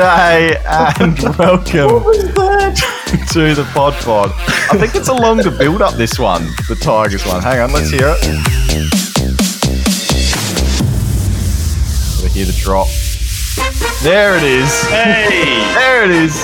G'day and welcome to the Pod Pod. I think it's a longer build up, this one, the Tigers one. Hang on, let's hear it. We hear the drop. There it is. Hey! There it is.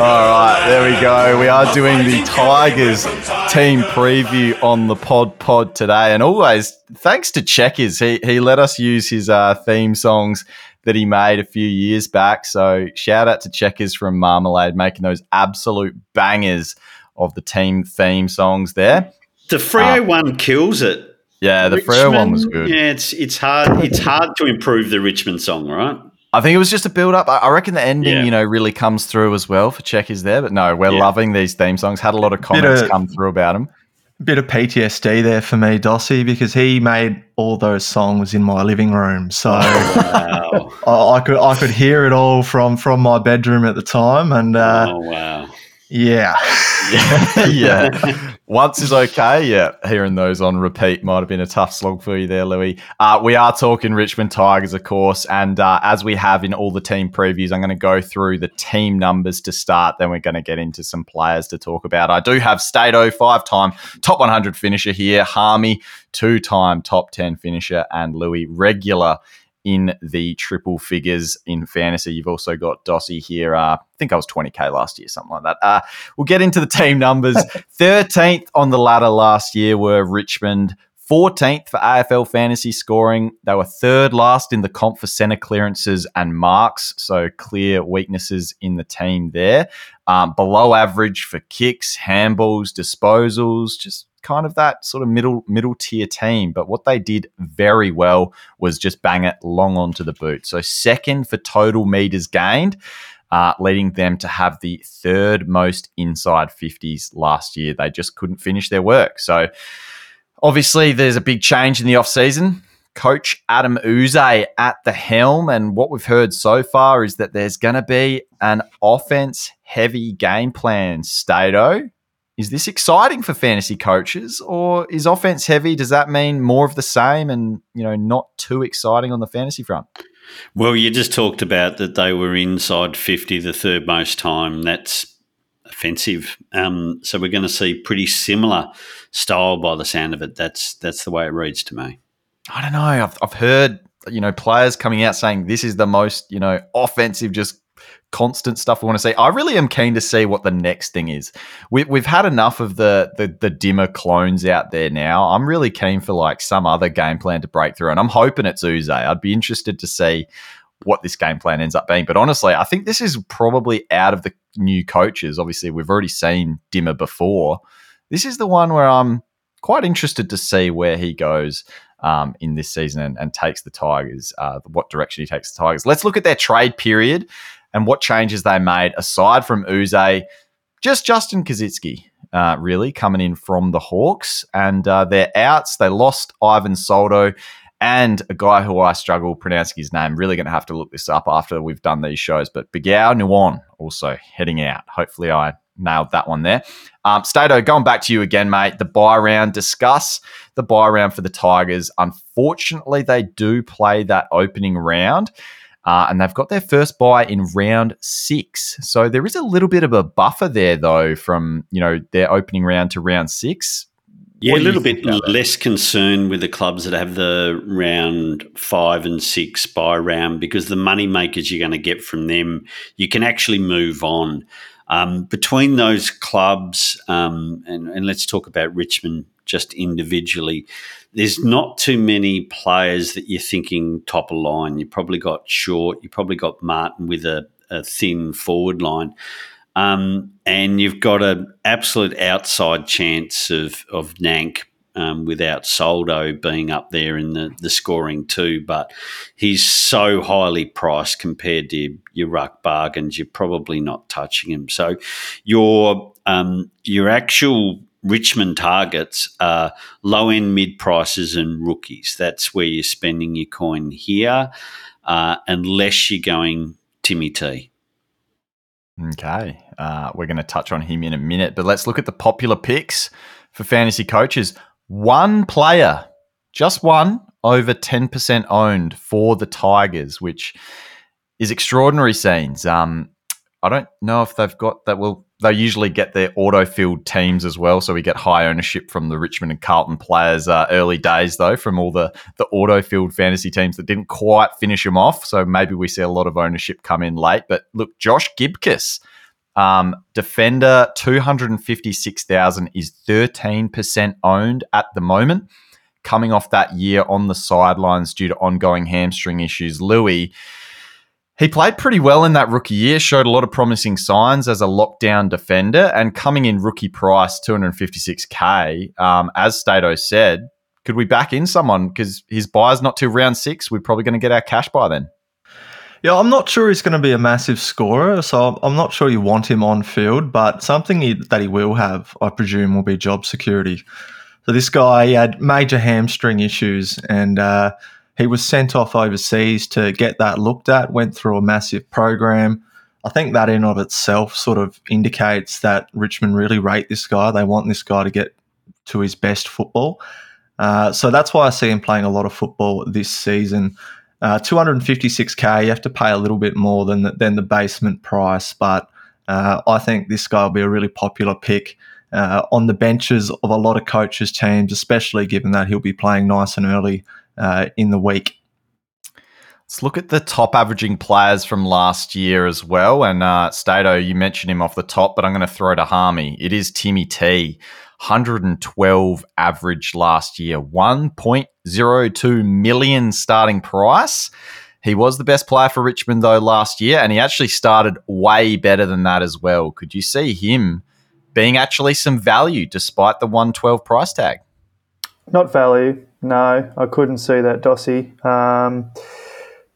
All right, there we go. We are doing the Tigers team preview on the Pod Pod today, and always thanks to Checkers. He he let us use his uh, theme songs that he made a few years back. So shout out to Checkers from Marmalade making those absolute bangers of the team theme songs there. The Freo uh, one kills it. Yeah, the Freo one was good. Yeah, it's it's hard it's hard to improve the Richmond song, right? I think it was just a build up. I I reckon the ending, Yeah. you know, really comes through as well for Checkers there. But no, we're Yeah. loving these theme songs. Had a lot of comments of- come through about them. Bit of PTSD there for me, Dossie, because he made all those songs in my living room. So Wow. I, I could I could hear it all from from my bedroom at the time, and uh, oh wow. yeah, Yeah, yeah. Once is okay. Yeah, hearing those on repeat might have been a tough slog for you there, Louis. Uh, we are talking Richmond Tigers, of course, and uh, as we have in all the team previews, I'm going to go through the team numbers to start. Then we're going to get into some players to talk about. I do have Stato, five-time top 100 finisher here, Harmey, two-time top 10 finisher, and Louis, regular in the triple figures in fantasy. You've also got Dossie here. Uh, I think I was 20k last year, something like that. Uh, we'll get into the team numbers. 13th on the ladder last year were Richmond. 14th for AFL fantasy scoring. They were third last in the comp for centre clearances and marks, so clear weaknesses in the team there. Um, below average for kicks, handballs, disposals, just kind of that sort of middle middle tier team. But what they did very well was just bang it long onto the boot. So second for total meters gained uh, leading them to have the third most inside 50s last year. They just couldn't finish their work. So, obviously, there's a big change in the offseason. Coach Adem Yze at the helm. And what we've heard so far is that there's going to be an offense heavy game plan, Stato. Is this exciting for fantasy coaches or is offense heavy? Does that mean more of the same and, you know, not too exciting on the fantasy front? Well, you just talked about that they were inside 50 the third most time. That's offensive. Um, so we're going to see pretty similar style by the sound of it. That's that's the way it reads to me. I don't know. I've, I've heard, you know, players coming out saying this is the most, you know, offensive, just constant stuff we want to see. I really am keen to see what the next thing is. We, we've had enough of the, the the Dimma clones out there now. I'm really keen for like some other game plan to break through, and I'm hoping it's Yze. I'd be interested to see what this game plan ends up being. But honestly, I think this is probably out of the new coaches. Obviously, we've already seen Dimma before. This is the one where I'm quite interested to see where he goes um, in this season and, and takes the Tigers, uh, what direction he takes the Tigers. Let's look at their trade period and what changes they made aside from Yze, just Justin Koschitzke. Uh, really coming in from the Hawks and uh, their outs. They lost Ivan Soldo and a guy who I struggle pronouncing his name. Really going to have to look this up after we've done these shows. But Bigoa Nyuon also heading out. Hopefully, I nailed that one there. Um, Stato, going back to you again, mate. The bye round. Discuss the bye round for the Tigers. Unfortunately, they do play that opening round. Uh, and they've got their first bye in round six. So there is a little bit of a buffer there, though, from you know their opening round to round six. Yeah, a little bit less concern with the clubs that have the round five and six bye round because the money makers you're going to get from them, you can actually move on. Um, between those clubs, um, and, and let's talk about Richmond just individually, there's not too many players that you're thinking top of line. You probably got Short, you probably got Martin with a, a thin forward line. Um, and you've got an absolute outside chance of of Nank um, without Soldo being up there in the, the scoring too. But he's so highly priced compared to your ruck bargains, you're probably not touching him. So your um, your actual Richmond targets are low end mid prices and rookies. That's where you're spending your coin here, uh, unless you're going Timmy T. Okay. Uh, we're going to touch on him in a minute, but let's look at the popular picks for fantasy coaches. One player, just one, over 10% owned for the Tigers, which is extraordinary scenes. Um, I don't know if they've got that. Well, they usually get their auto filled teams as well, so we get high ownership from the Richmond and Carlton players. Uh, early days though, from all the the auto filled fantasy teams that didn't quite finish them off. So maybe we see a lot of ownership come in late. But look, Josh Gibcus, um, defender, two hundred and fifty six thousand is thirteen percent owned at the moment. Coming off that year on the sidelines due to ongoing hamstring issues, Louis he played pretty well in that rookie year, showed a lot of promising signs as a lockdown defender, and coming in rookie price, 256k, um, as Stato said, could we back in someone? Because his bye's not till round six. We're probably going to get our cash by then. Yeah, I'm not sure he's going to be a massive scorer, so I'm not sure you want him on field, but something he, that he will have, I presume, will be job security. So this guy had major hamstring issues, and uh, he was sent off overseas to get that looked at, went through a massive program. I think that in of itself sort of indicates that Richmond really rate this guy. They want this guy to get to his best football. Uh, so that's why I see him playing a lot of football this season. Uh, 256k, you have to pay a little bit more than the, than the basement price, but uh, I think this guy will be a really popular pick uh, on the benches of a lot of coaches' teams, especially given that he'll be playing nice and early uh, in the week. Let's look at the top averaging players from last year as well. And uh, Stato, you mentioned him off the top, but I'm going to throw to Harmey. It is Timmy T. 112 average last year, 1.02 million starting price. He was the best player for Richmond though last year, and he actually started way better than that as well. Could you see him being actually some value despite the 112 price tag? Not value. No, I couldn't see that, Dossie. Um,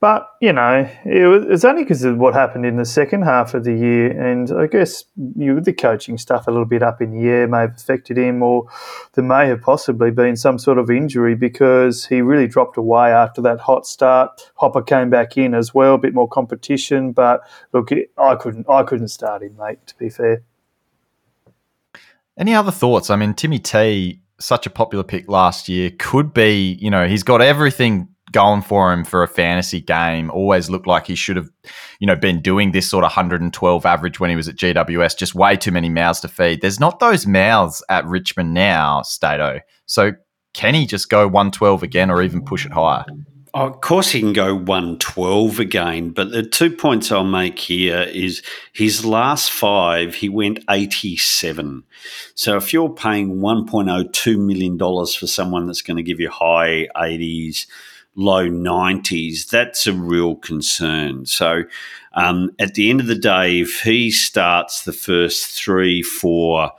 but, you know, it was, it's only because of what happened in the second half of the year. And I guess you, the coaching stuff a little bit up in the air may have affected him, or there may have possibly been some sort of injury because he really dropped away after that hot start. Hopper came back in as well, a bit more competition. But look, I couldn't, I couldn't start him, mate, to be fair. Any other thoughts? I mean, Timmy T such a popular pick last year. Could be, you know, he's got everything going for him for a fantasy game. Always looked like he should have, you know, been doing this sort of 112 average when he was at GWS. Just way too many mouths to feed. There's not those mouths at Richmond now, Stato. So can he just go 112 again or even push it higher? Of course, he can go 112 again, but the two points I'll make here is his last five, he went 87. So if you're paying $1.02 million for someone that's going to give you high 80s, low 90s, that's a real concern. So um, at the end of the day, if he starts the first three, four,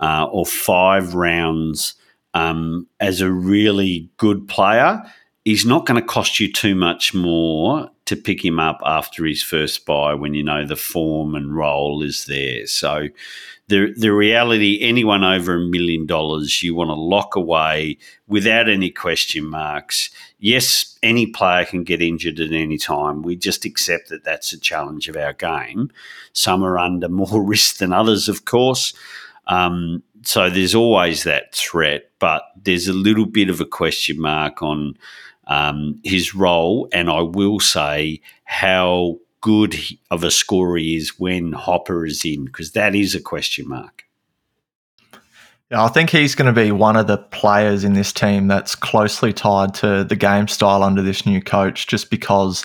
uh, or five rounds um, as a really good player, he's not going to cost you too much more to pick him up after his first bye when you know the form and role is there. So the the reality, anyone over a million dollars, you want to lock away without any question marks. Yes, any player can get injured at any time. We just accept that that's a challenge of our game. Some are under more risk than others, of course. Um, so there's always that threat, but there's a little bit of a question mark on um, his role, and I will say how good of a scorer he is when Hopper is in, because that is a question mark. I think he's going to be one of the players in this team that's closely tied to the game style under this new coach, just because.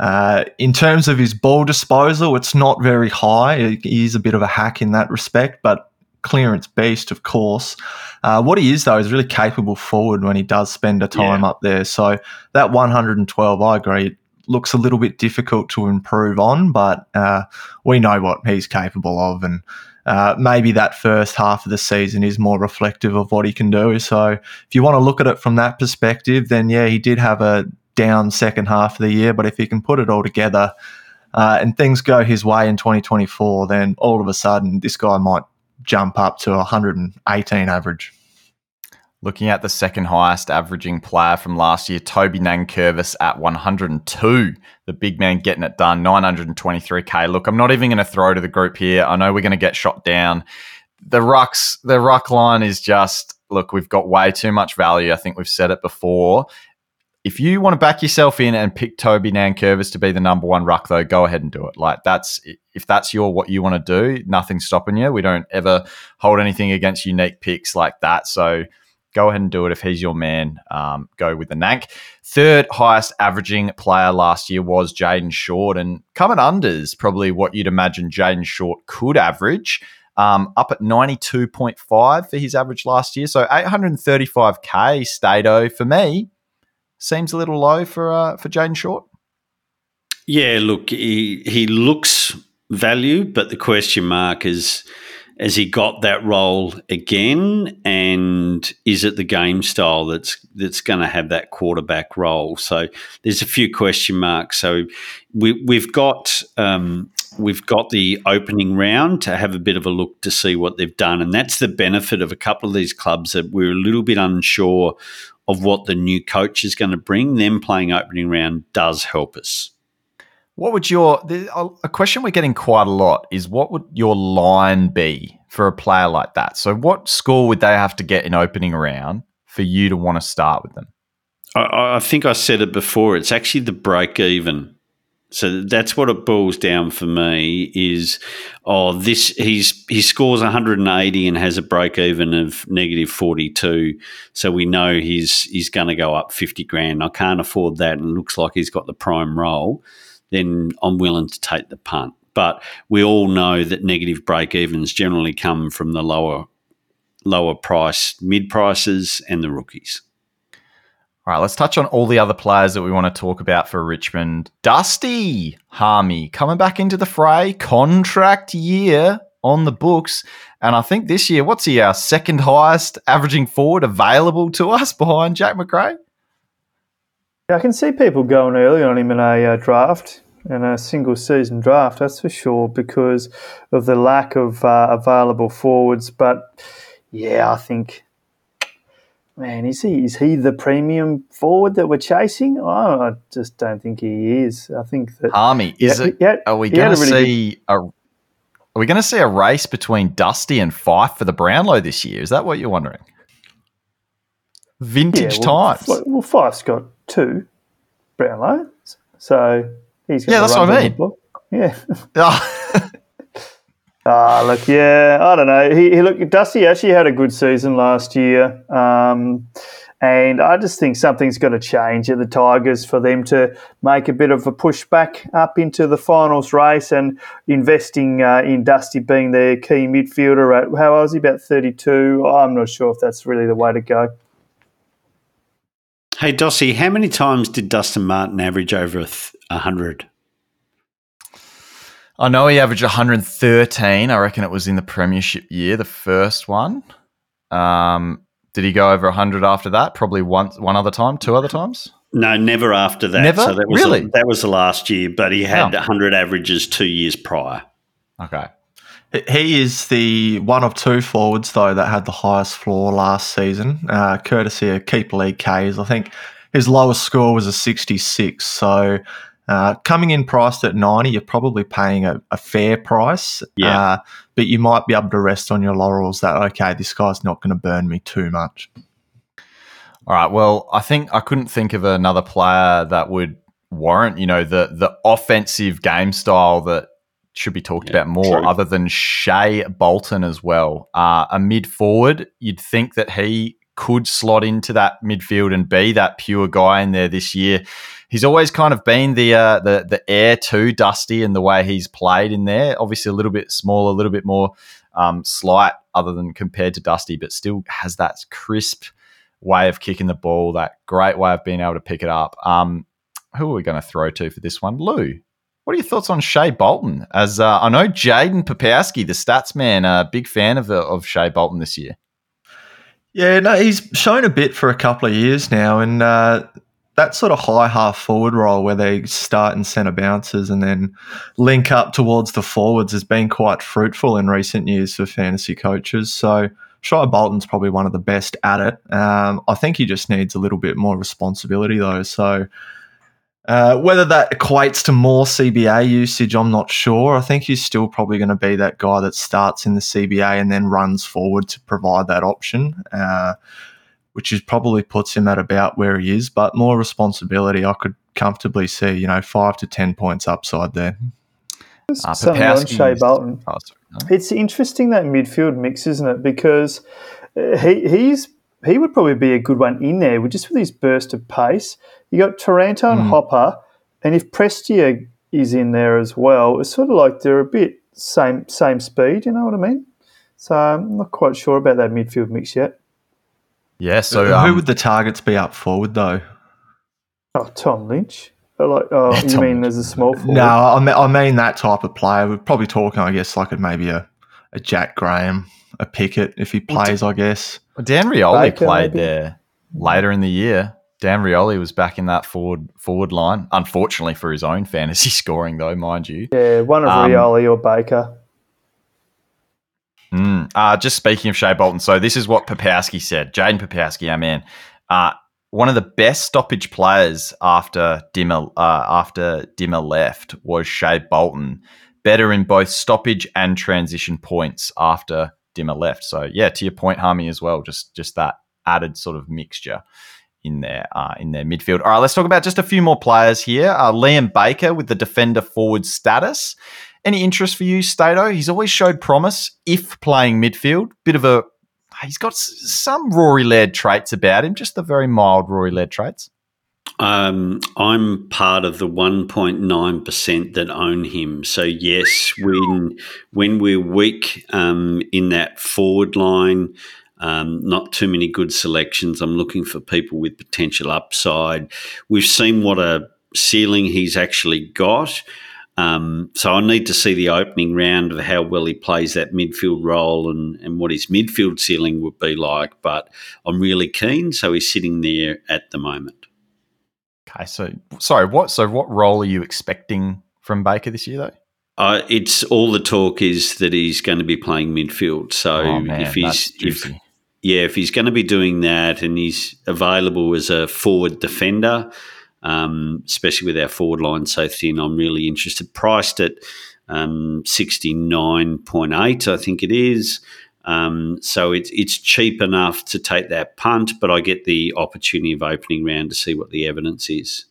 Uh, in terms of his ball disposal, it's not very high. He's a bit of a hack in that respect, but clearance beast, of course. Uh, what he is, though, is really capable forward when he does spend a time yeah. up there. So that 112, I agree, looks a little bit difficult to improve on, but uh, we know what he's capable of. And uh, maybe that first half of the season is more reflective of what he can do. So if you want to look at it from that perspective, then yeah, he did have a down second half of the year, but if he can put it all together, uh, and things go his way in 2024, then all of a sudden this guy might jump up to 118 average. Looking at the second highest averaging player from last year, Toby Nankervis at 102. The big man getting it done, 923k. Look, I'm not even going to throw to the group here. I know we're going to get shot down. The rucks, the ruck line is just look. We've got way too much value. I think we've said it before. If you want to back yourself in and pick Toby Nankervis to be the number one ruck, though, go ahead and do it. Like that's if that's your what you want to do, nothing's stopping you. We don't ever hold anything against unique picks like that. So go ahead and do it. If he's your man, um, go with the Nank. Third highest averaging player last year was Jayden Short, and coming unders probably what you'd imagine Jayden Short could average. Um, up at 92.5 for his average last year. So 835k Stato for me seems a little low for uh, for Jayden Short. Yeah, look, he he looks value, but the question mark is has he got that role again? And is it the game style that's that's going to have that quarterback role? So there's a few question marks. So we, we've got um, we've got the opening round to have a bit of a look to see what they've done. And that's the benefit of a couple of these clubs that we're a little bit unsure of what the new coach is going to bring, them playing opening round does help us. What would your a question we're getting quite a lot is what would your line be for a player like that? So what score would they have to get in opening round for you to want to start with them? I, I think I said it before. It's actually the break even so that's what it boils down for me is oh this he's he scores 180 and has a break even of negative 42 so we know he's he's going to go up 50 grand. I can't afford that and looks like he's got the prime role. Then I'm willing to take the punt. But we all know that negative break evens generally come from the lower lower price mid prices and the rookies all right, let's touch on all the other players that we want to talk about for Richmond. Dusty Harmey coming back into the fray, contract year on the books. And I think this year, what's he, our second highest averaging forward available to us behind Jack Macrae? Yeah, I can see people going early on him in a uh, draft, in a single season draft, that's for sure, because of the lack of uh, available forwards. But yeah, I think man, is he is he the premium forward that we're chasing? Oh, I just don't think he is. I think that Army is yeah, it? Yeah, are we going to really see good... a? Are we going to see a race between Dusty and Fyfe for the Brownlow this year? Is that what you're wondering? Vintage yeah, well, times. Well, Fyfe's got two Brownlows, so he's yeah. That's what I mean. Yeah. Ah, uh, look, yeah, I don't know. He, he look, Dusty actually had a good season last year, um, and I just think something's got to change at the Tigers for them to make a bit of a push back up into the finals race and investing uh, in Dusty being their key midfielder at how old is he? About thirty-two. I'm not sure if that's really the way to go. Hey, Dossie, how many times did Dustin Martin average over a hundred? I know he averaged 113. I reckon it was in the premiership year, the first one. Um, did he go over 100 after that? Probably one one other time, two other times. No, never after that. Never. So that was really? A, that was the last year, but he had 100 averages two years prior. Okay. He is the one of two forwards though that had the highest floor last season, uh, courtesy of Keep League K's. I think his lowest score was a 66. So uh, coming in priced at 90, you're probably paying a, a fair price. Yeah. Uh, but you might be able to rest on your laurels that, okay, this guy's not going to burn me too much. All right. Well, I think I couldn't think of another player that would warrant, you know, the the offensive game style that should be talked yeah, about more, true. other than Shai Bolton as well. Uh, a mid forward, you'd think that he could slot into that midfield and be that pure guy in there this year he's always kind of been the uh, the the heir to Dusty and the way he's played in there. Obviously, a little bit smaller, a little bit more um, slight, other than compared to Dusty, but still has that crisp way of kicking the ball, that great way of being able to pick it up. Um, who are we going to throw to for this one, Lou? What are your thoughts on Shai Bolton? As uh, I know, Jaden Popowski, the stats man, a big fan of of Shai Bolton this year. Yeah, no, he's shown a bit for a couple of years now, and uh, that sort of high half forward role where they start in centre bounces and then link up towards the forwards has been quite fruitful in recent years for fantasy coaches. So Shai Bolton's probably one of the best at it. Um, I think he just needs a little bit more responsibility though. So uh, whether that equates to more CBA usage, I'm not sure. I think he's still probably going to be that guy that starts in the CBA and then runs forward to provide that option. Uh, which is probably puts him at about where he is. But more responsibility, I could comfortably see, you know, five to ten points upside there. Uh, Something on Papowski's- Shai Bolton. Oh, sorry, no. It's interesting that midfield mix, isn't it? Because uh, he he's he would probably be a good one in there with just with his burst of pace. You got Taranto and Hopper, and if Prestia is in there as well, it's sort of like they're a bit same same speed. You know what I mean? So I'm not quite sure about that midfield mix yet. Yeah, so who um, would the targets be up forward though? Oh, Tom Lynch. I Like, oh, Yeah, you Tom mean Lynch. as a small forward? No, I mean, I mean that type of player. We're probably talking, I guess, like a, maybe a, a Jack Graham, a Pickett if he plays, I guess. Dan Rioli Baker, played maybe? there later in the year. Dan Rioli was back in that forward forward line. Unfortunately for his own fantasy scoring, though, mind you. Yeah, one of Um, Rioli or Baker. Mm. Uh, just speaking of Shai Bolton, so this is what Papowski said. Jaden Papowski, our man, uh, one of the best stoppage players after Dimma uh, after Dimma left was Shai Bolton. Better in both stoppage and transition points after Dimma left. So yeah, to your point, Harmey as well. Just just that added sort of mixture in their uh, in their midfield. All right, let's talk about just a few more players here. Uh, Liam Baker with the defender forward status. Any interest for you, Stato? He's always showed promise if playing midfield. Bit of a he's got some Rory Laird traits about him, just the very mild Rory Laird traits. Um, I'm part of the 1.9% that own him. So yes, when when we're weak um, in that forward line, um, not too many good selections. I'm looking for people with potential upside. We've seen what a ceiling he's actually got. Um, so I need to see the opening round of how well he plays that midfield role and, and what his midfield ceiling would be like. But I'm really keen. So he's sitting there at the moment. Okay, so sorry, what? So what role are you expecting from Baker this year, though? Uh, it's all the talk is that he's going to be playing midfield. So oh man, if he's if, yeah, if he's going to be doing that and he's available as a forward defender, um, especially with our forward line so thin, I'm really interested. Priced at um, sixty nine point eight, I think it is. Um, so it's it's cheap enough to take that punt, but I get the opportunity of opening round to see what the evidence is.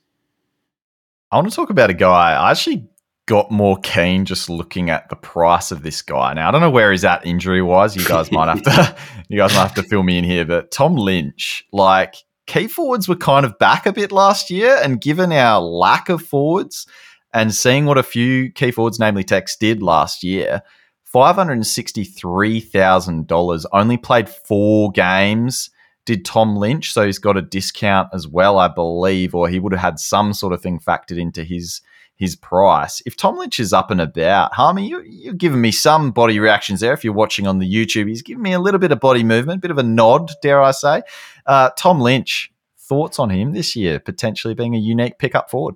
I want to talk about a guy. I actually got more keen just looking at the price of this guy. Now I don't know where he's at injury wise. You guys might have to you guys might have to fill me in here, but Tom Lynch, like key forwards were kind of back a bit last year, and given our lack of forwards and seeing what a few key forwards, namely Tex, did last year, five hundred and sixty-three thousand dollars. Only played four games. Did Tom Lynch, so he's got a discount as well, I believe, or he would have had some sort of thing factored into his his price. If Tom Lynch is up and about, Harmey, you, you're giving me some body reactions there. If you're watching on the YouTube, he's giving me a little bit of body movement, a bit of a nod, dare I say. Uh, Tom Lynch, thoughts on him this year, potentially being a unique pickup forward?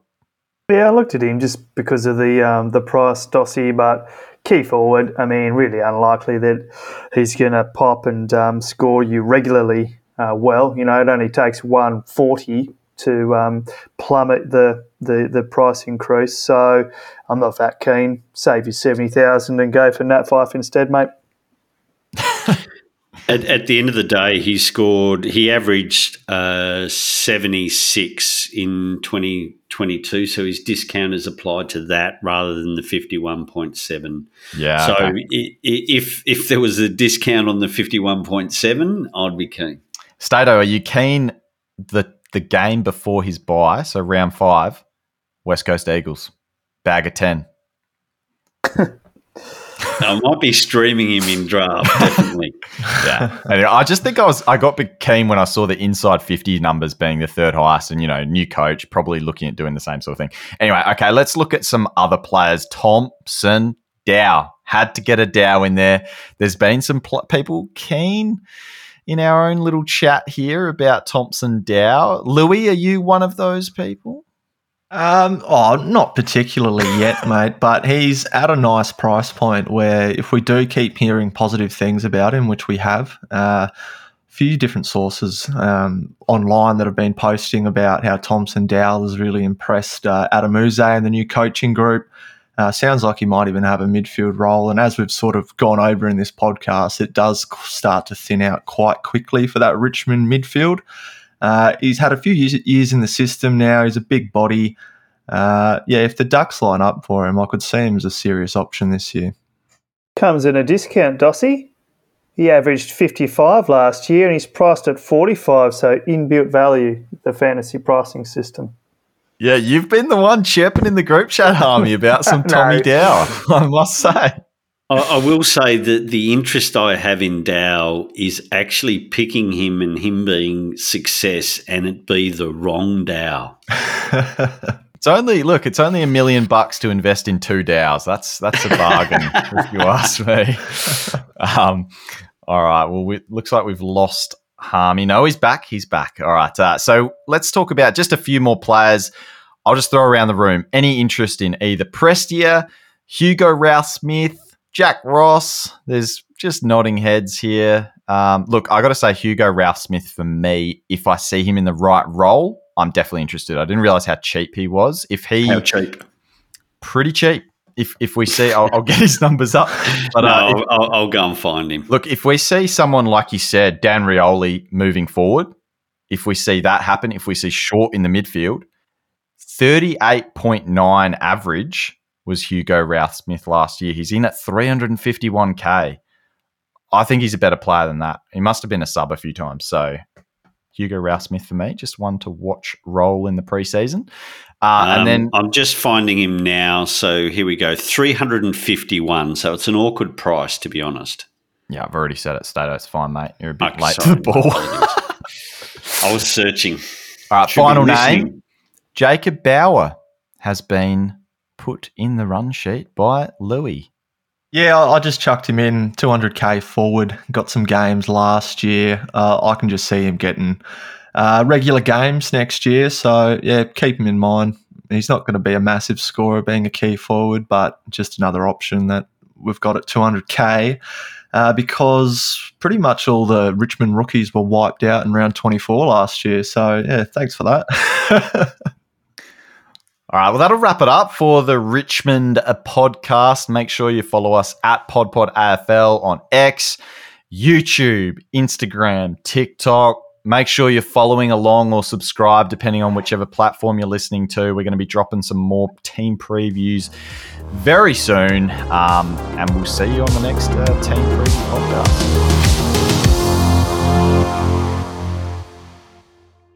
Yeah, I looked at him just because of the um, the price Dossie, but key forward. I mean, really unlikely that he's going to pop and um, score you regularly. Uh, well, you know, it only takes one forty to um, plummet the, the the price increase. So I'm not that keen. Save your seventy thousand and go for Nat Fyfe instead, mate. At, at the end of the day, he scored. He averaged uh, seventy six in twenty twenty two. So his discount is applied to that rather than the fifty one point seven. Yeah. so okay. i- i- if if there was a discount on the fifty one point seven, I'd be keen. Stato, are you keen the the game before his bye, so round five, West Coast Eagles, bag of ten? I might be streaming him in draft. Definitely. Yeah. anyway, I just think I was I got keen when I saw the inside fifty numbers being the third highest, and you know, new coach probably looking at doing the same sort of thing. Anyway, okay, let's look at some other players. Thomson, Dow had to get a Dow in there. There's been some pl- people keen in our own little chat here about Thomson Dow. Louis, are you one of those people? Um, oh, not particularly yet, mate, but he's at a nice price point where if we do keep hearing positive things about him, which we have, uh, a few different sources um, online that have been posting about how Thomson Dowell has really impressed uh, Adem Yze and the new coaching group. Uh, sounds like he might even have a midfield role. And as we've sort of gone over in this podcast, it does start to thin out quite quickly for that Richmond midfield. Uh, he's had a few years, years, in the system now. He's a big body. Uh, yeah, if the Ducks line up for him, I could see him as a serious option this year. Comes in a discount, Dossie. He averaged 55 last year and he's priced at 45, so inbuilt value, the fantasy pricing system. Yeah, you've been the one chirping in the group chat, Harmey, about some Tommy Dow, I must say. I, will say that the interest I have in Dow is actually picking him and him being success and it be the wrong Dow. it's only look, it's only a million bucks to invest in two Dows. That's that's a bargain, if you ask me. Um, all right. Well, it looks like we've lost Harmey. No, he's back. He's back. All right. Uh, so let's talk about just a few more players. I'll just throw around the room. Any interest in either Prestia, Hugo Ralphsmith, Jack Ross? There's just nodding heads here. Um, look, I got to say, Hugo Ralphsmith for me, if I see him in the right role, I'm definitely interested. I didn't realize how cheap he was. If he how cheap, pretty cheap if if we see, I'll, I'll get his numbers up. But no, uh, if, I'll, I'll, go and find him. Look, if we see someone like you said, Dan Rioli moving forward, if we see that happen, if we see short in the midfield, thirty eight point nine average was Hugo Ralphsmith last year. He's in at three hundred and fifty one k. I think he's a better player than that. He must have been a sub a few times. So Hugo Ralphsmith for me, just one to watch roll in the preseason. Uh, um, and then I'm just finding him now. So here we go, 351. So it's an awkward price, to be honest. Yeah, I've already said it. Stato, it's fine, mate. You're a bit okay, late sorry, to the ball. I was searching. All right, Should final name. Jacob Bauer has been put in the run sheet by Louis. Yeah, I just chucked him in 200k forward. Got some games last year. Uh, I can just see him getting uh, regular games next year. So yeah, keep him in mind. He's not going to be a massive scorer, being a key forward, but just another option that we've got at 200k. Uh, because pretty much all the Richmond rookies were wiped out in round 24 last year. So, yeah, thanks for that. All right, well, that'll wrap it up for the Richmond podcast. Make sure you follow us at PodPodAFL on X, YouTube, Instagram, TikTok. Make sure you're following along or subscribe, depending on whichever platform you're listening to. We're going to be dropping some more team previews very soon. Um, and we'll see you on the next uh, team preview podcast.